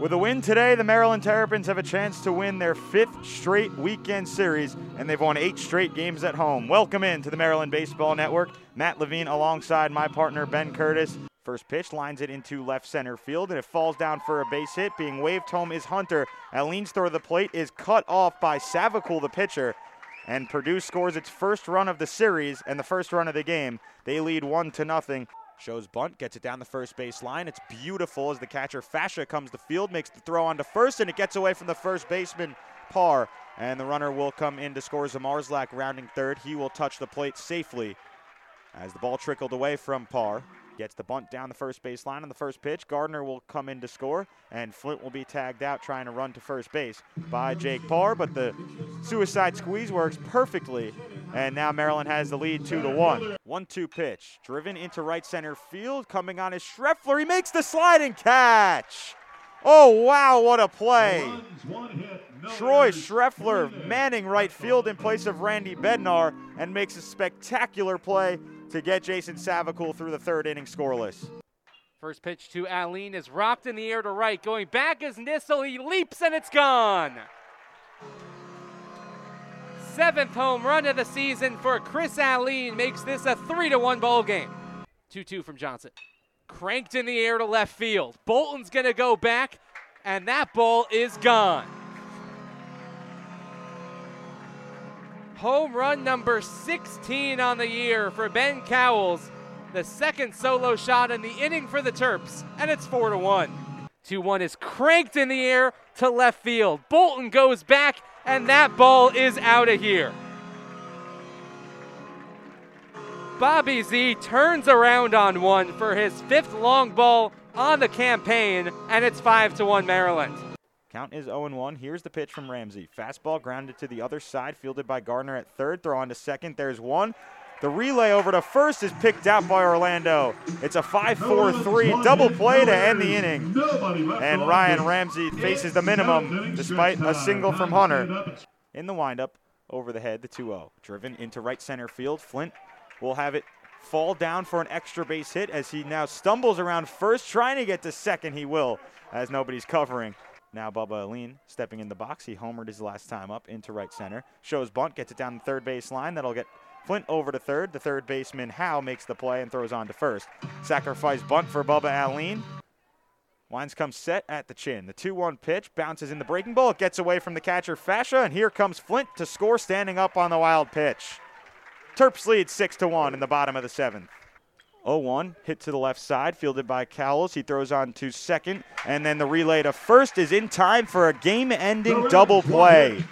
With a win today, the Maryland Terrapins have a chance to win their fifth straight weekend series, and they've won eight straight games at home. Welcome in to the Maryland Baseball Network. Matt Levine alongside my partner Ben Curtis. First pitch lines it into left center field, and it falls down for a base hit. Being waved home is Hunter. Alleen's throw to the plate is cut off by Savacool, the pitcher. And Purdue scores its first run of the series and the first run of the game. They lead one to nothing. Shows bunt, gets it down the first base line. It's beautiful as the catcher Fascia comes to field, makes the throw onto first, and it gets away from the first baseman Parr. And the runner will come in to score Zamarzlak rounding third. He will touch the plate safely as the ball trickled away from Parr. Gets the bunt down the first base line on the first pitch. Gardner will come in to score, and Flint will be tagged out trying to run to first base by Jake Parr. But the suicide squeeze works perfectly, and now Maryland has the lead two to one. One-two pitch, driven into right center field. Coming on is Schreffler. He makes the sliding catch. Oh wow, what a play! Troy Schreffler manning right field in place of Randy Bednar and makes a spectacular play to get Jason Savacool through the third inning scoreless. First pitch to Alleen is rocked in the air to right. Going back is Nissel. He leaps and it's gone. Seventh home run of the season for Chris Alleen makes this a 3 to 1 ball game. 2 2 from Johnson. Cranked in the air to left field. Bolton's going to go back, and that ball is gone. Home run number 16 on the year for Ben Cowles. The second solo shot in the inning for the Terps, and it's 4 to 1. 2 1 is cranked in the air to left field. Bolton goes back, and that ball is out of here. Bobby Z turns around on one for his fifth long ball on the campaign, and it's 5 to 1 Maryland. Count is 0 1. Here's the pitch from Ramsey. Fastball grounded to the other side, fielded by Gardner at third. Throw on to second. There's one. The relay over to first is picked out by Orlando. It's a 5 4 3 double play to end the inning. And Ryan Ramsey faces the minimum despite a single from Hunter. In the windup, over the head, the 2 0. Driven into right center field. Flint will have it fall down for an extra base hit as he now stumbles around first, trying to get to second. He will, as nobody's covering. Now Bubba Alleen stepping in the box. He homered his last time up into right center. Shows bunt, gets it down the third base line. That'll get Flint over to third. The third baseman Howe makes the play and throws on to first. Sacrifice bunt for Bubba Alleen. Wines comes set at the chin. The 2 1 pitch bounces in the breaking ball. It gets away from the catcher Fascia, and here comes Flint to score standing up on the wild pitch. Terps lead 6 to 1 in the bottom of the seventh. 0-1 hit to the left side, fielded by Cowles. He throws on to second, and then the relay to first is in time for a game-ending double play.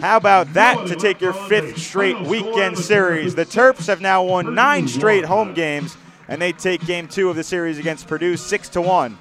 How about that to take your fifth straight weekend series? The Terps have now won nine straight home games, and they take game two of the series against Purdue six to one.